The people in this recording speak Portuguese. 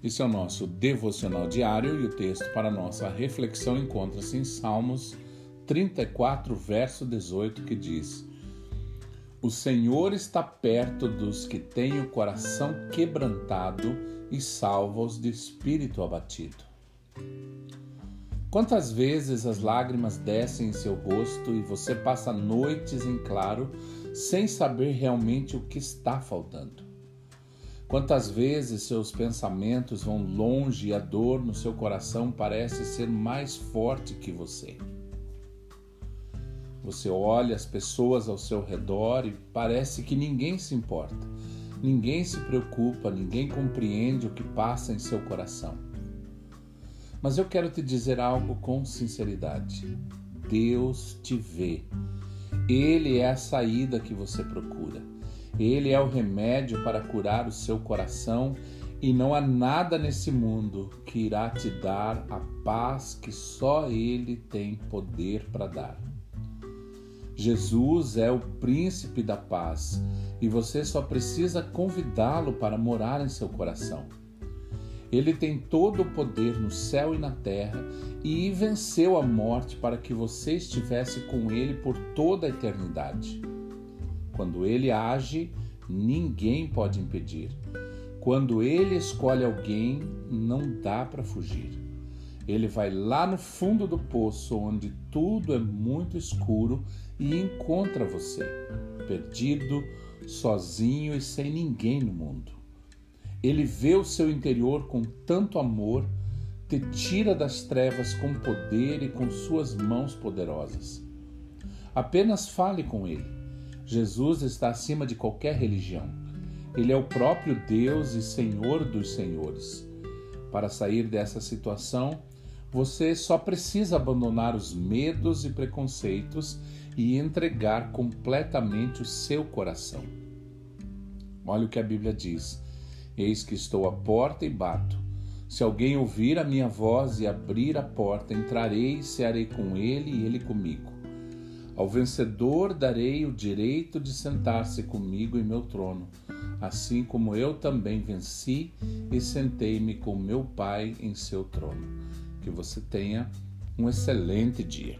Esse é o nosso devocional diário e o texto para nossa reflexão encontra-se em Salmos 34, verso 18, que diz: O Senhor está perto dos que têm o coração quebrantado e salva-os de espírito abatido. Quantas vezes as lágrimas descem em seu rosto e você passa noites em claro sem saber realmente o que está faltando? Quantas vezes seus pensamentos vão longe e a dor no seu coração parece ser mais forte que você? Você olha as pessoas ao seu redor e parece que ninguém se importa, ninguém se preocupa, ninguém compreende o que passa em seu coração. Mas eu quero te dizer algo com sinceridade. Deus te vê. Ele é a saída que você procura. Ele é o remédio para curar o seu coração e não há nada nesse mundo que irá te dar a paz que só Ele tem poder para dar. Jesus é o príncipe da paz e você só precisa convidá-lo para morar em seu coração. Ele tem todo o poder no céu e na terra e venceu a morte para que você estivesse com ele por toda a eternidade. Quando ele age, ninguém pode impedir. Quando ele escolhe alguém, não dá para fugir. Ele vai lá no fundo do poço, onde tudo é muito escuro, e encontra você, perdido, sozinho e sem ninguém no mundo. Ele vê o seu interior com tanto amor, te tira das trevas com poder e com suas mãos poderosas. Apenas fale com ele Jesus está acima de qualquer religião. Ele é o próprio Deus e Senhor dos senhores. Para sair dessa situação, você só precisa abandonar os medos e preconceitos e entregar completamente o seu coração. Olha o que a Bíblia diz: Eis que estou à porta e bato. Se alguém ouvir a minha voz e abrir a porta, entrarei e cearei com ele e ele comigo. Ao vencedor darei o direito de sentar-se comigo em meu trono, assim como eu também venci e sentei-me com meu Pai em seu trono. Que você tenha um excelente dia.